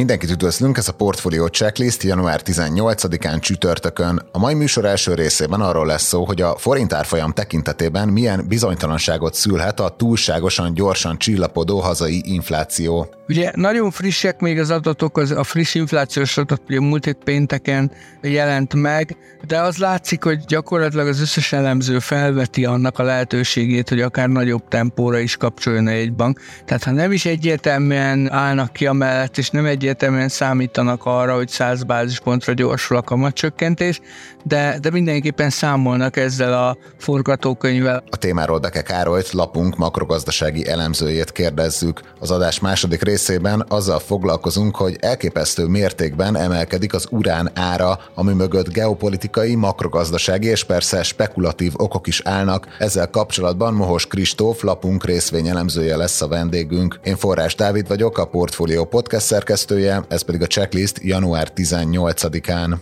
Mindenkit üdvözlünk, ez a Portfolio Checklist január 18-án csütörtökön. A mai műsor első részében arról lesz szó, hogy a forint árfolyam tekintetében milyen bizonytalanságot szülhet a túlságosan gyorsan csillapodó hazai infláció. Ugye nagyon frissek még az adatok, az a friss inflációs adat ugye múlt hét pénteken jelent meg, de az látszik, hogy gyakorlatilag az összes elemző felveti annak a lehetőségét, hogy akár nagyobb tempóra is kapcsoljon egy bank. Tehát ha nem is egyértelműen állnak ki amellett, és nem egyértelműen számítanak arra, hogy 100 bázispontra gyorsul a kamatcsökkentés, de, de mindenképpen számolnak ezzel a forgatókönyvvel. A témáról Beke Károlyt, lapunk makrogazdasági elemzőjét kérdezzük. Az adás második részében azzal foglalkozunk, hogy elképesztő mértékben emelkedik az urán ára, ami mögött geopolitikai, makrogazdasági és persze spekulatív okok is állnak. Ezzel kapcsolatban Mohos Kristóf, lapunk részvényelemzője lesz a vendégünk. Én Forrás Dávid vagyok, a Portfolio podcast szerkesztője, ez pedig a checklist január 18-án.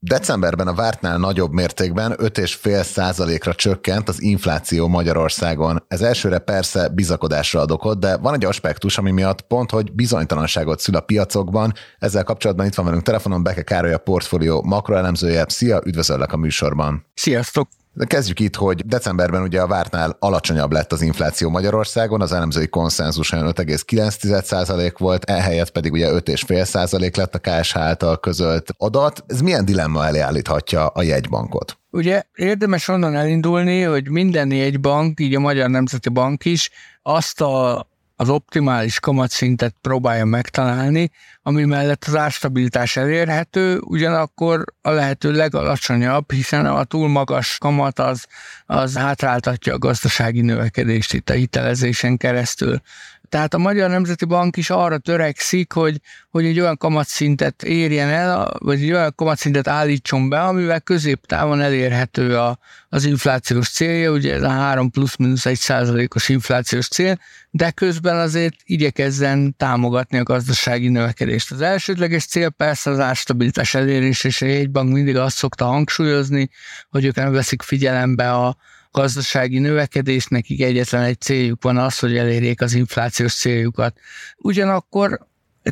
Decemberben a vártnál nagyobb mértékben 5,5 százalékra csökkent az infláció Magyarországon. Ez elsőre persze bizakodásra ad okot, de van egy aspektus, ami miatt pont, hogy bizonytalanságot szül a piacokban. Ezzel kapcsolatban itt van velünk telefonon Beke Károly, a portfólió makroelemzője. Szia, üdvözöllek a műsorban. Sziasztok! De kezdjük itt, hogy decemberben ugye a vártnál alacsonyabb lett az infláció Magyarországon, az elemzői konszenzus olyan 5,9% volt, ehelyett pedig ugye 5,5% lett a KSH által közölt adat. Ez milyen dilemma elé állíthatja a jegybankot? Ugye érdemes onnan elindulni, hogy minden jegybank, így a Magyar Nemzeti Bank is, azt a az optimális kamatszintet próbálja megtalálni, ami mellett az árstabilitás elérhető, ugyanakkor a lehető legalacsonyabb, hiszen a túl magas kamat az, az hátráltatja a gazdasági növekedést itt a hitelezésen keresztül. Tehát a Magyar Nemzeti Bank is arra törekszik, hogy, hogy egy olyan kamatszintet érjen el, vagy egy olyan kamatszintet állítson be, amivel középtávon elérhető a, az inflációs célja, ugye ez a 3 plusz-minusz 1 százalékos inflációs cél, de közben azért igyekezzen támogatni a gazdasági növekedést. Az elsődleges cél persze az árstabilitás elérés, és a jegybank mindig azt szokta hangsúlyozni, hogy ők nem veszik figyelembe a, gazdasági növekedés, nekik egyetlen egy céljuk van az, hogy elérjék az inflációs céljukat. Ugyanakkor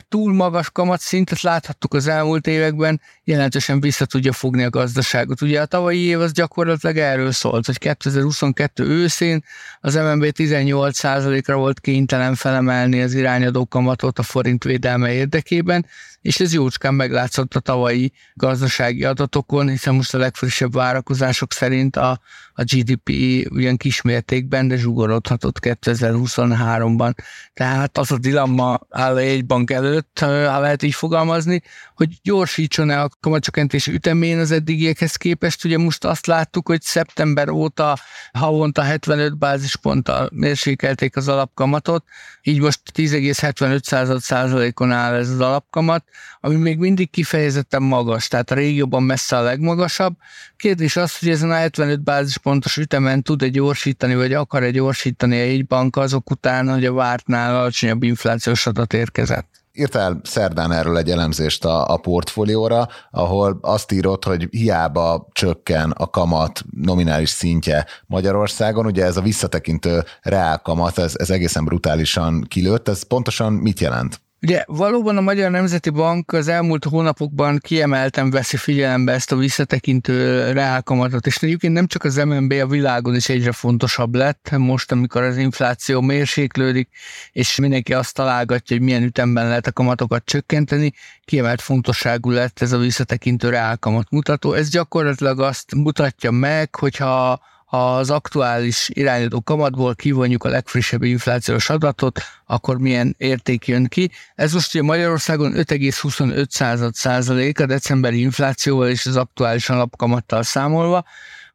túl magas kamatszintet láthattuk az elmúlt években, jelentősen vissza tudja fogni a gazdaságot. Ugye a tavalyi év az gyakorlatilag erről szólt, hogy 2022 őszén az MNB 18%-ra volt kénytelen felemelni az irányadó kamatot a forint védelme érdekében, és ez jócskán meglátszott a tavalyi gazdasági adatokon, hiszen most a legfrissebb várakozások szerint a, a GDP ugyan kismértékben, de zsugorodhatott 2023-ban. Tehát az a dilemma áll egy bank előtt, ha lehet így fogalmazni, hogy gyorsítson-e a kamatcsökkentés ütemén az eddigiekhez képest. Ugye most azt láttuk, hogy szeptember óta havonta 75 bázisponttal mérsékelték az alapkamatot, így most 10,75 százalékon áll ez az alapkamat, ami még mindig kifejezetten magas, tehát a régióban messze a legmagasabb. Kérdés az, hogy ezen a 75 bázispontos ütemen tud-e gyorsítani, vagy akar-e gyorsítani egy bank azok után, hogy a vártnál alacsonyabb inflációs adat érkezett? Írtál szerdán erről egy elemzést a, a portfólióra, ahol azt írott, hogy hiába csökken a kamat nominális szintje Magyarországon, ugye ez a visszatekintő reál kamat, ez, ez egészen brutálisan kilőtt, ez pontosan mit jelent? Ugye valóban a Magyar Nemzeti Bank az elmúlt hónapokban kiemelten veszi figyelembe ezt a visszatekintő reálkamatot, és egyébként nem csak az MNB a világon is egyre fontosabb lett, most, amikor az infláció mérséklődik, és mindenki azt találgatja, hogy milyen ütemben lehet a kamatokat csökkenteni, kiemelt fontosságú lett ez a visszatekintő reálkamat mutató. Ez gyakorlatilag azt mutatja meg, hogyha az aktuális irányadó kamatból kivonjuk a legfrissebb inflációs adatot, akkor milyen érték jön ki. Ez most ugye Magyarországon 5,25 százalék a decemberi inflációval és az aktuális alapkamattal számolva,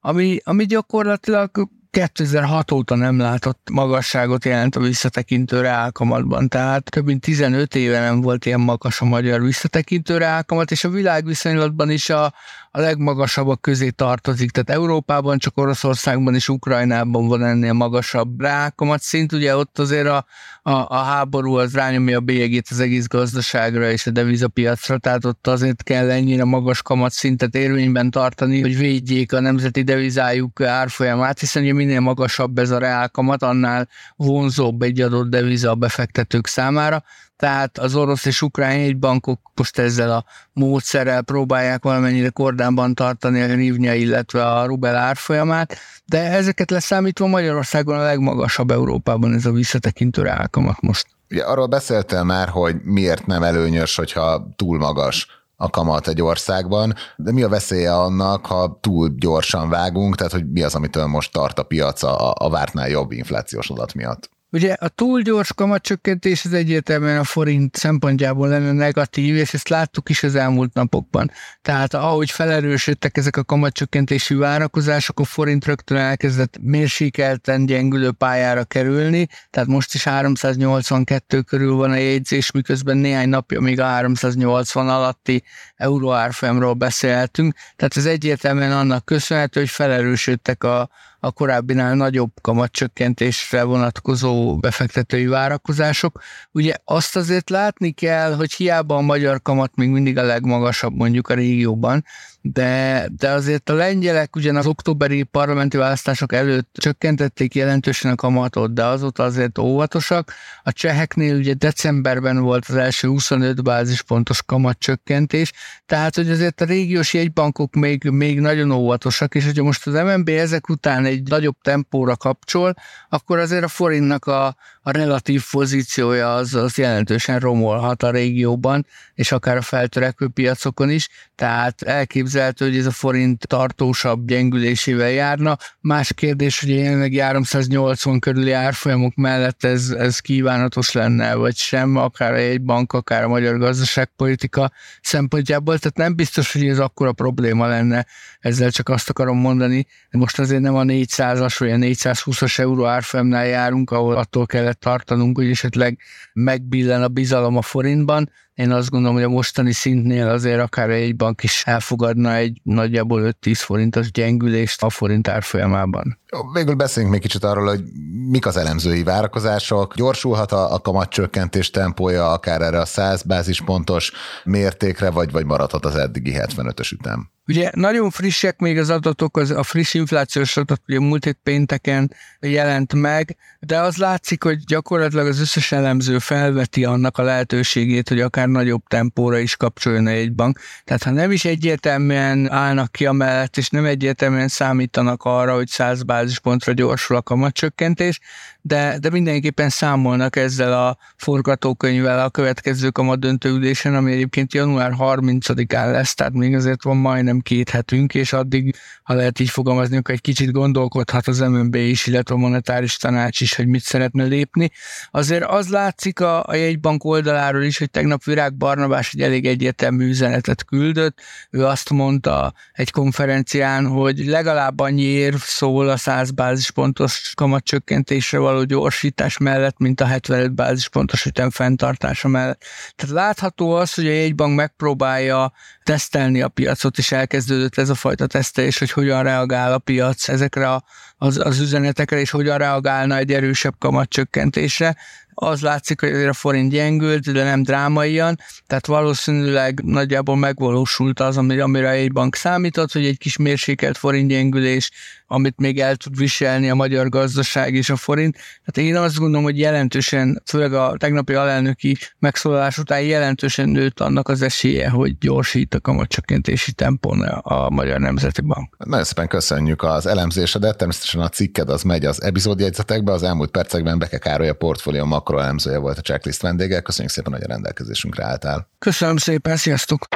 ami, ami gyakorlatilag 2006 óta nem látott magasságot jelent a visszatekintő reálkamatban, tehát több mint 15 éve nem volt ilyen magas a magyar visszatekintő reálkamat, és a világviszonylatban is a, a legmagasabbak közé tartozik. Tehát Európában csak Oroszországban és Ukrajnában van ennél magasabb rákamat szint. Ugye ott azért a, a, a háború az rányomja a bélyegét az egész gazdaságra és a devizapiacra, tehát ott azért kell ennyire magas kamatszintet érvényben tartani, hogy védjék a nemzeti devizájuk árfolyamát, hiszen ugye minél magasabb ez a reálkamat, annál vonzóbb egy adott deviza a befektetők számára tehát az orosz és ukrán bankok most ezzel a módszerrel próbálják valamennyire kordánban tartani a rívnya, illetve a rubel árfolyamát, de ezeket leszámítva Magyarországon a legmagasabb Európában ez a visszatekintő rákamat most. Ugye arról beszéltél már, hogy miért nem előnyös, hogyha túl magas a kamat egy országban, de mi a veszélye annak, ha túl gyorsan vágunk, tehát hogy mi az, amitől most tart a piac a, a vártnál jobb inflációs adat miatt? Ugye a túl gyors kamatcsökkentés az egyértelműen a forint szempontjából lenne negatív, és ezt láttuk is az elmúlt napokban. Tehát ahogy felerősödtek ezek a kamatcsökkentési várakozások, a forint rögtön elkezdett mérsékelten gyengülő pályára kerülni, tehát most is 382 körül van a jegyzés, miközben néhány napja még a 380 alatti euró árfolyamról beszéltünk, tehát ez egyértelműen annak köszönhető, hogy felerősödtek a, a korábbinál nagyobb kamatcsökkentésre vonatkozó befektetői várakozások. Ugye azt azért látni kell, hogy hiába a magyar kamat még mindig a legmagasabb mondjuk a régióban, de, de azért a lengyelek ugyan az októberi parlamenti választások előtt csökkentették jelentősen a kamatot, de azóta azért óvatosak. A cseheknél ugye decemberben volt az első 25 bázispontos kamatcsökkentés, tehát hogy azért a régiós jegybankok még, még nagyon óvatosak, és hogyha most az MNB ezek után egy nagyobb tempóra kapcsol, akkor azért a forintnak a, a relatív pozíciója az, az jelentősen romolhat a régióban, és akár a feltörekvő piacokon is, tehát elképzelhető, hogy ez a forint tartósabb gyengülésével járna. Más kérdés, hogy jelenleg 380 körüli árfolyamok mellett ez, ez kívánatos lenne, vagy sem, akár egy bank, akár a magyar gazdaságpolitika szempontjából, tehát nem biztos, hogy ez akkora probléma lenne, ezzel csak azt akarom mondani, most azért nem a 400-as vagy a 420-as euró árfolyamnál járunk, ahol attól kellett tartanunk, hogy esetleg megbillen a bizalom a forintban, én azt gondolom, hogy a mostani szintnél azért akár egy bank is elfogadna egy nagyjából 5-10 forintos gyengülést a forint árfolyamában. Végül beszéljünk még kicsit arról, hogy mik az elemzői várakozások. Gyorsulhat a, kamatcsökkentés tempója akár erre a 100 bázispontos mértékre, vagy, vagy maradhat az eddigi 75-ös ütem? Ugye nagyon frissek még az adatok, az, a friss inflációs adat ugye múlt hét pénteken jelent meg, de az látszik, hogy gyakorlatilag az összes elemző felveti annak a lehetőségét, hogy akár nagyobb tempóra is kapcsoljon egy bank. Tehát ha nem is egyértelműen állnak ki a mellett, és nem egyértelműen számítanak arra, hogy 100 bázispontra gyorsul a kamatcsökkentés, de, de mindenképpen számolnak ezzel a forgatókönyvvel a következő kamat döntőülésen, ami egyébként január 30-án lesz, tehát még azért van majdnem két hetünk, és addig, ha lehet így fogalmazni, akkor egy kicsit gondolkodhat az MNB is, illetve a monetáris tanács is, hogy mit szeretne lépni. Azért az látszik a, a jegybank oldaláról is, hogy tegnap Virág Barnabás egy elég egyértelmű üzenetet küldött. Ő azt mondta egy konferencián, hogy legalább annyi érv szól a 100 bázispontos kamatcsökkentésre való gyorsítás mellett, mint a 75 bázispontos ütem fenntartása mellett. Tehát látható az, hogy a jegybank megpróbálja tesztelni a piacot, és elkezdődött ez a fajta tesztelés, hogy hogyan reagál a piac ezekre a, az, az üzenetekre, és hogyan reagálna egy erősebb kamatcsökkentésre az látszik, hogy a forint gyengült, de nem drámaian, tehát valószínűleg nagyjából megvalósult az, amire egy bank számított, hogy egy kis mérsékelt forint gyengülés, amit még el tud viselni a magyar gazdaság és a forint. Tehát én azt gondolom, hogy jelentősen, főleg a tegnapi alelnöki megszólalás után jelentősen nőtt annak az esélye, hogy gyorsít a kamatcsökkentési tempón a Magyar Nemzeti Bank. Nagyon szépen köszönjük az elemzésedet, természetesen a cikked az megy az epizódjegyzetekbe, az elmúlt percekben Beke Károly a portfólió makroelemzője volt a checklist vendége. Köszönjük szépen, hogy a rendelkezésünkre álltál. Köszönöm szépen, sziasztok!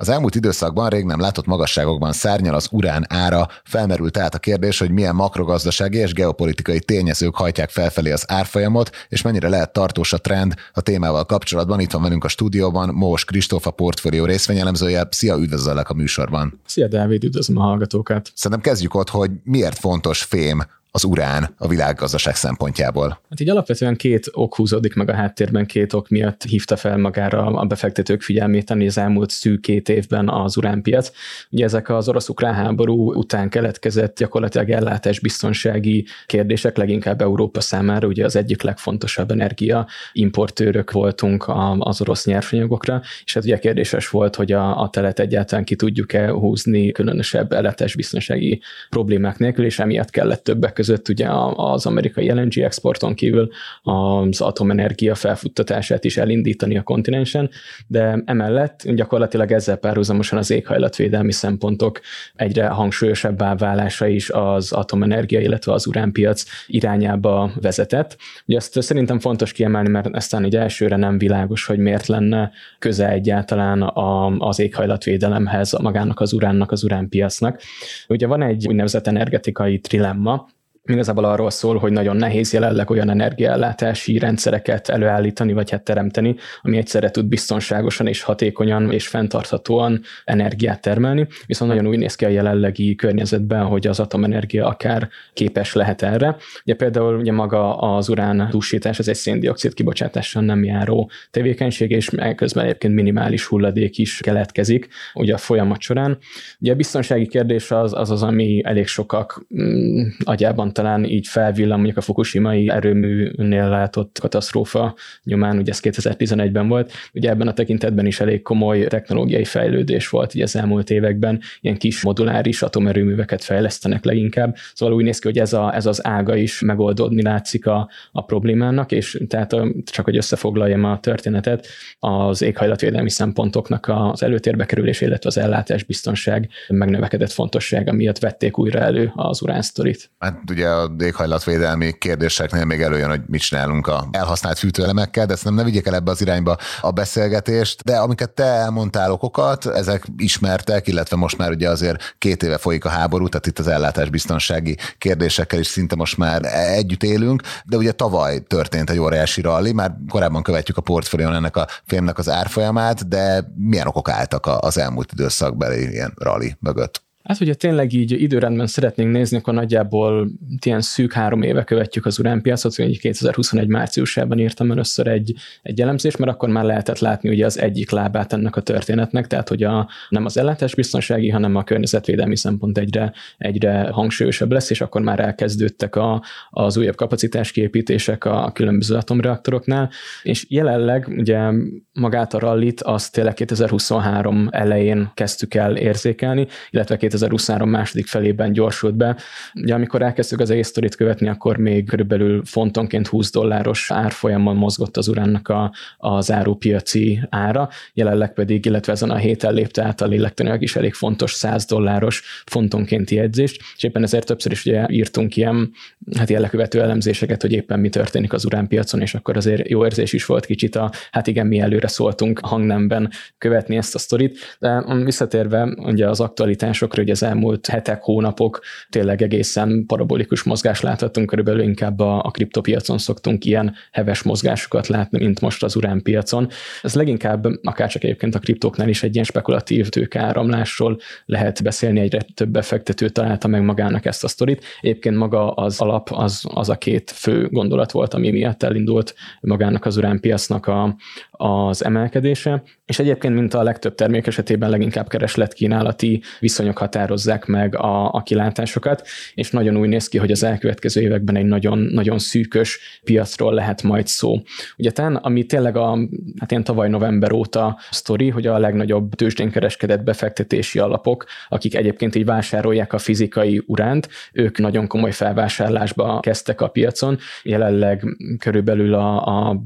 Az elmúlt időszakban rég nem látott magasságokban szárnyal az urán ára, felmerült át a kérdés, hogy milyen makrogazdasági és geopolitikai tényezők hajtják felfelé az árfolyamot, és mennyire lehet tartós a trend a témával kapcsolatban. Itt van velünk a stúdióban Mós Kristóf, a portfólió részvényelemzője. Szia, üdvözöllek a műsorban. Szia, Dávid, üdvözlöm a hallgatókat. Szerintem kezdjük ott, hogy miért fontos fém az urán a világgazdaság szempontjából? Hát így alapvetően két ok húzódik meg a háttérben, két ok miatt hívta fel magára a befektetők figyelmét az elmúlt szűk két évben az uránpiac. Ugye ezek az orosz-ukrán háború után keletkezett gyakorlatilag ellátásbiztonsági kérdések, leginkább Európa számára, ugye az egyik legfontosabb energia importőrök voltunk az orosz nyersanyagokra, és hát ugye kérdéses volt, hogy a, a telet egyáltalán ki tudjuk-e húzni különösebb ellátásbiztonsági problémák nélkül, és emiatt kellett többek között ugye az amerikai LNG exporton kívül az atomenergia felfuttatását is elindítani a kontinensen, de emellett gyakorlatilag ezzel párhuzamosan az éghajlatvédelmi szempontok egyre hangsúlyosabbá válása is az atomenergia, illetve az uránpiac irányába vezetett. Ugye azt szerintem fontos kiemelni, mert aztán így elsőre nem világos, hogy miért lenne köze egyáltalán a, az éghajlatvédelemhez, magának az uránnak, az uránpiacnak. Ugye van egy úgynevezett energetikai trilemma, igazából arról szól, hogy nagyon nehéz jelenleg olyan energiaellátási rendszereket előállítani, vagy hát teremteni, ami egyszerre tud biztonságosan és hatékonyan és fenntarthatóan energiát termelni, viszont nagyon úgy néz ki a jelenlegi környezetben, hogy az atomenergia akár képes lehet erre. Ugye például ugye maga az urán dúsítás, ez egy széndiokszid kibocsátással nem járó tevékenység, és közben egyébként minimális hulladék is keletkezik ugye a folyamat során. Ugye a biztonsági kérdés az az, az ami elég sokak mm, agyában talán így felvillan mondjuk a Fukushima-i erőműnél látott katasztrófa nyomán, ugye ez 2011-ben volt, ugye ebben a tekintetben is elég komoly technológiai fejlődés volt ugye az elmúlt években, ilyen kis moduláris atomerőműveket fejlesztenek leginkább, szóval úgy néz ki, hogy ez, a, ez az ága is megoldódni látszik a, a problémának, és tehát csak hogy összefoglaljam a történetet, az éghajlatvédelmi szempontoknak az előtérbe kerülés, illetve az ellátás biztonság megnövekedett fontossága miatt vették újra elő az uránsztorit. Hát ugye a éghajlatvédelmi kérdéseknél még előjön, hogy mit csinálunk a elhasznált fűtőelemekkel, de ezt nem vigyek el ebbe az irányba a beszélgetést, de amiket te elmondtál okokat, ezek ismertek, illetve most már ugye azért két éve folyik a háború, tehát itt az ellátásbiztonsági kérdésekkel is szinte most már együtt élünk, de ugye tavaly történt egy óriási ralli, már korábban követjük a portfólión ennek a filmnek az árfolyamát, de milyen okok álltak az elmúlt időszakbeli ilyen ralli mögött? Hát, hogyha tényleg így időrendben szeretnénk nézni, akkor nagyjából ilyen szűk három éve követjük az uránpiacot, hogy 2021 márciusában írtam először egy, egy elemzést, mert akkor már lehetett látni ugye az egyik lábát ennek a történetnek, tehát hogy a, nem az ellátásbiztonsági, hanem a környezetvédelmi szempont egyre, egyre hangsúlyosabb lesz, és akkor már elkezdődtek a, az újabb kapacitásképítések a különböző atomreaktoroknál, és jelenleg ugye magát a rallit azt tényleg 2023 elején kezdtük el érzékelni, illetve 2023 második felében gyorsult be. Ugye amikor elkezdtük az egész követni, akkor még körülbelül fontonként 20 dolláros árfolyamon mozgott az uránnak a, az árupiaci ára, jelenleg pedig, illetve ezen a héten lépte át a lélektanilag is elég fontos 100 dolláros fontonkénti jegyzést, és éppen ezért többször is ugye írtunk ilyen hát jellekövető elemzéseket, hogy éppen mi történik az uránpiacon, és akkor azért jó érzés is volt kicsit a, hát igen, mi előre szóltunk hangnemben követni ezt a sztorit, de visszatérve ugye az aktualitásokra, hogy az elmúlt hetek, hónapok tényleg egészen parabolikus mozgást láthatunk, körülbelül inkább a, a kriptopiacon szoktunk ilyen heves mozgásokat látni, mint most az uránpiacon. Ez leginkább, akár csak egyébként a kriptóknál is egy ilyen spekulatív tőkeáramlásról lehet beszélni, egyre több befektető találta meg magának ezt a sztorit. Egyébként maga az alap, az, az a két fő gondolat volt, ami miatt elindult magának az uránpiacnak a, az emelkedése, és egyébként, mint a legtöbb termék esetében leginkább kereslet-kínálati viszonyok határozzák meg a, a kilátásokat, és nagyon úgy néz ki, hogy az elkövetkező években egy nagyon, nagyon szűkös piacról lehet majd szó. Ugye talán, ami tényleg a, hát ilyen tavaly november óta sztori, hogy a legnagyobb tőzsdén kereskedett befektetési alapok, akik egyébként így vásárolják a fizikai uránt, ők nagyon komoly felvásárlásba kezdtek a piacon. Jelenleg körülbelül a, a,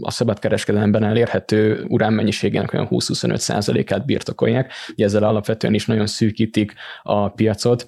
a szabadkereskedelemben elérhető uránmennyiségének olyan 20-25 százalékát birtokolják. Ugye ezzel alapvetően is nagyon szűkítik a piacot,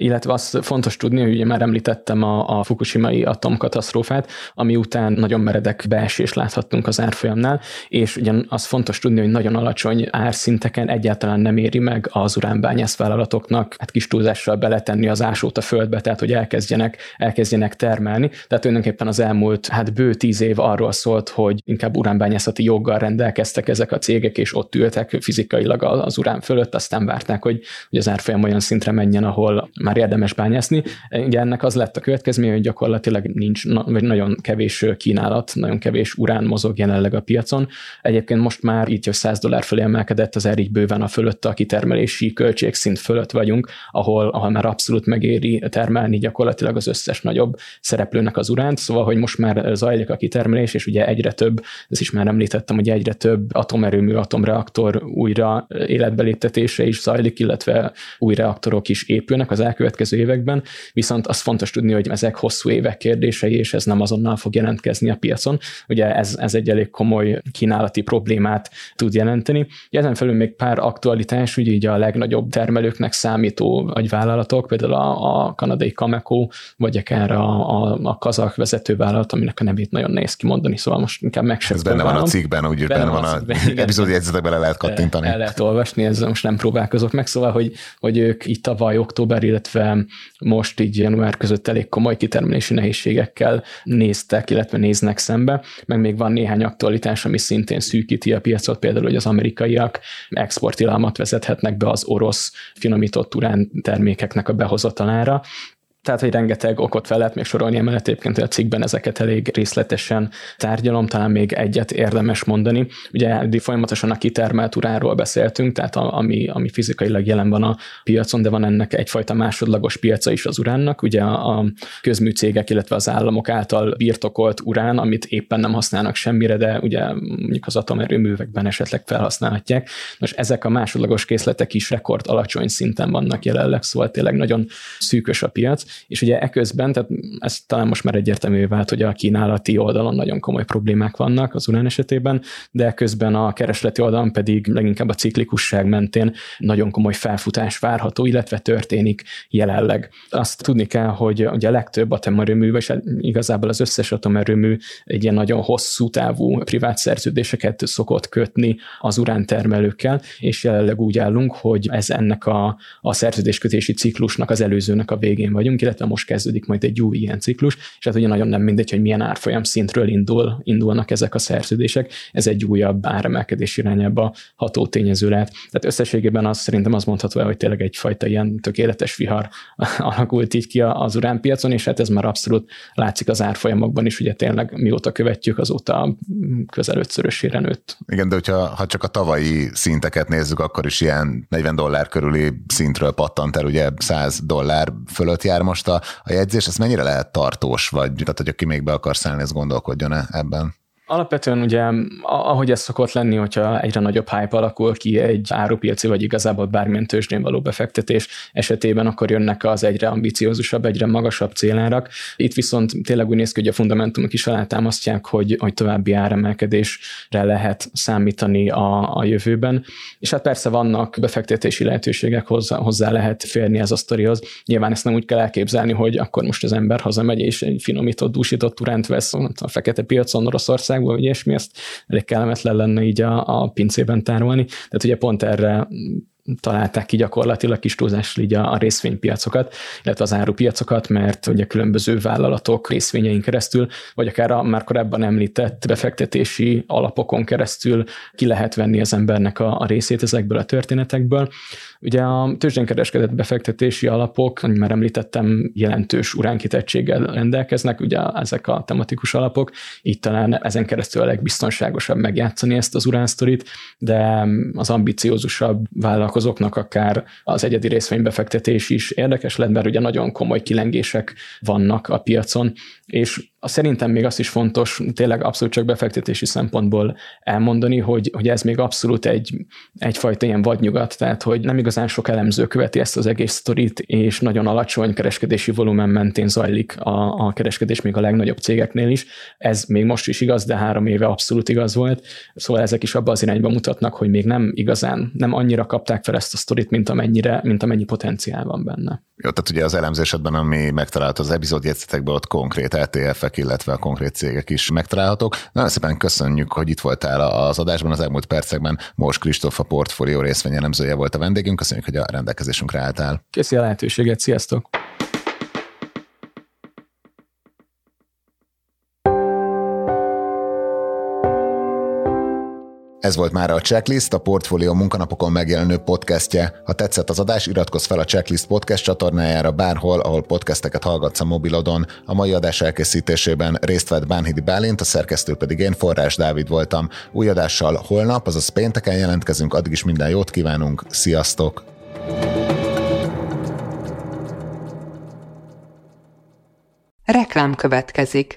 illetve azt fontos tudni, hogy ugye már említettem a, a Fukushima-i atomkatasztrófát, ami után nagyon meredek beesés láthattunk az árfolyamnál, és ugyan az fontos tudni, hogy nagyon alacsony árszinteken egyáltalán nem éri meg az uránbányász vállalatoknak hát kis túlzással beletenni az ásót a földbe, tehát hogy elkezdjenek, elkezdjenek termelni. Tehát tulajdonképpen az elmúlt hát bő tíz év arról szólt, hogy inkább uránbányászati joggal rendelkeztek ezek a cégek, és ott ültek fizikailag az urán fölött, aztán várták, hogy, hogy az árfolyam olyan szintre menjen, ahol már érdemes bányászni. Ugye ennek az lett a következménye, hogy gyakorlatilag nincs, vagy nagyon kevés kínálat, nagyon kevés urán mozog jelenleg a piacon. Egyébként most már így, hogy 100 dollár fölé emelkedett, az így bőven a fölött a kitermelési költségszint fölött vagyunk, ahol, ahol már abszolút megéri termelni gyakorlatilag az összes nagyobb szereplőnek az uránt, szóval, hogy most már zajlik a kitermelés, és ugye egyre több, ez is már említettem, hogy egyre több atomerőmű, atomreaktor újra életbeléptetése is zajlik, illetve új reaktorok is épülnek az elkövetkező években, viszont az fontos tudni, hogy ezek hosszú évek kérdései, és ez nem azonnal fog jelentkezni a piacon. Ugye ez, ez egy elég komoly kínálati problémát tud jelenteni. Ezen felül még pár aktualitás, ugye így a legnagyobb termelőknek számító vállalatok, például a, a kanadai Cameco, vagy akár a, a, a kazak vezetővállalat, aminek a nevét nagyon nehéz kimondani, szóval most inkább meg sem Ez benne van a cikkben, úgy benne, benne van a, a epizódjegyzetekben le lehet kattintani. El, el lehet olvasni, ezzel most nem próbálkozok meg, szóval, hogy, hogy ők itt tavaly október, illetve most így január között elég komoly kitermelési nehézségekkel néztek, illetve néznek szembe, meg még van néhány aktualitás, ami szintén szűkíti a piacot, például, hogy az amerikaiak exportilalmat vezethetnek be az orosz finomított urán termékeknek a behozatalára, tehát, hogy rengeteg okot fel lehet még sorolni, emellett egyébként a cikkben ezeket elég részletesen tárgyalom, talán még egyet érdemes mondani. Ugye folyamatosan a kitermelt uránról beszéltünk, tehát a, ami, ami fizikailag jelen van a piacon, de van ennek egyfajta másodlagos piaca is az uránnak. Ugye a, a közműcégek, illetve az államok által birtokolt urán, amit éppen nem használnak semmire, de ugye mondjuk az atomerőművekben esetleg felhasználhatják. Most ezek a másodlagos készletek is rekord alacsony szinten vannak jelenleg, szóval tényleg nagyon szűkös a piac és ugye eközben, tehát ez talán most már egyértelművé vált, hogy a kínálati oldalon nagyon komoly problémák vannak az urán esetében, de közben a keresleti oldalon pedig leginkább a ciklikusság mentén nagyon komoly felfutás várható, illetve történik jelenleg. Azt tudni kell, hogy ugye a legtöbb atomerőmű, vagy hát igazából az összes atomerőmű egy ilyen nagyon hosszú távú privát szerződéseket szokott kötni az urántermelőkkel, és jelenleg úgy állunk, hogy ez ennek a, a szerződéskötési ciklusnak az előzőnek a végén vagyunk, vagyunk, illetve most kezdődik majd egy új ilyen ciklus, és hát ugye nagyon nem mindegy, hogy milyen árfolyam szintről indul, indulnak ezek a szerződések, ez egy újabb áremelkedés irányába ható tényező lehet. Tehát összességében az szerintem az mondható el, hogy tényleg egyfajta ilyen tökéletes vihar alakult így ki az uránpiacon, és hát ez már abszolút látszik az árfolyamokban is, ugye tényleg mióta követjük, azóta közel ötszörösére nőtt. Igen, de hogyha ha csak a tavalyi szinteket nézzük, akkor is ilyen 40 dollár körüli szintről pattant el, ugye 100 dollár fölött jár most a, a jegyzés, ez mennyire lehet tartós, vagy tehát, hogy aki még be akar szállni, ez gondolkodjon-e ebben? Alapvetően ugye, ahogy ez szokott lenni, hogyha egyre nagyobb hype alakul ki egy árupiaci, vagy igazából bármilyen tőzsdén való befektetés esetében, akkor jönnek az egyre ambiciózusabb, egyre magasabb célárak. Itt viszont tényleg úgy néz ki, hogy a fundamentumok is alátámasztják, hogy, hogy további áremelkedésre lehet számítani a, a jövőben. És hát persze vannak befektetési lehetőségek, hozzá, hozzá lehet férni ez a sztorihoz. Nyilván ezt nem úgy kell elképzelni, hogy akkor most az ember hazamegy és egy finomított, dúsított uránt vesz a fekete piacon Oroszország, országból, vagy ilyesmi, ezt elég kellemetlen lenne így a, a pincében tárolni. Tehát ugye pont erre találták ki gyakorlatilag kis túlzásra így a, a részvénypiacokat, illetve az árupiacokat, mert ugye különböző vállalatok részvényein keresztül, vagy akár a már korábban említett befektetési alapokon keresztül ki lehet venni az embernek a, a részét ezekből a történetekből. Ugye a tőzsdén kereskedett befektetési alapok, amit már említettem, jelentős uránkitettséggel rendelkeznek, ugye ezek a tematikus alapok, így talán ezen keresztül a legbiztonságosabb megjátszani ezt az uránsztorit, de az ambiciózusabb vállalkozóknak akár az egyedi részvénybefektetés is érdekes lett, mert ugye nagyon komoly kilengések vannak a piacon, és szerintem még azt is fontos, tényleg abszolút csak befektetési szempontból elmondani, hogy, hogy ez még abszolút egy, egyfajta ilyen vadnyugat, tehát hogy nem igazán sok elemző követi ezt az egész sztorit, és nagyon alacsony kereskedési volumen mentén zajlik a, a kereskedés még a legnagyobb cégeknél is. Ez még most is igaz, de három éve abszolút igaz volt. Szóval ezek is abba az irányba mutatnak, hogy még nem igazán, nem annyira kapták fel ezt a sztorit, mint amennyire, mint amennyi potenciál van benne. Jó, tehát ugye az elemzésedben, ami megtalált az epizódjegyzetekből, ott konkrét ETF-ek, illetve a konkrét cégek is megtalálhatók. Nagyon szépen köszönjük, hogy itt voltál az adásban az elmúlt percekben. Mors Kristóf a portfólió részvényelemzője volt a vendégünk. Köszönjük, hogy a rendelkezésünkre álltál. Köszi a lehetőséget, sziasztok! Ez volt már a Checklist, a Portfolio munkanapokon megjelenő podcastje. Ha tetszett az adás, iratkozz fel a Checklist podcast csatornájára bárhol, ahol podcasteket hallgatsz a mobilodon. A mai adás elkészítésében részt vett Bánhidi Bálint, a szerkesztő pedig én, Forrás Dávid voltam. Új adással holnap, azaz pénteken jelentkezünk, addig is minden jót kívánunk, sziasztok! Reklám következik.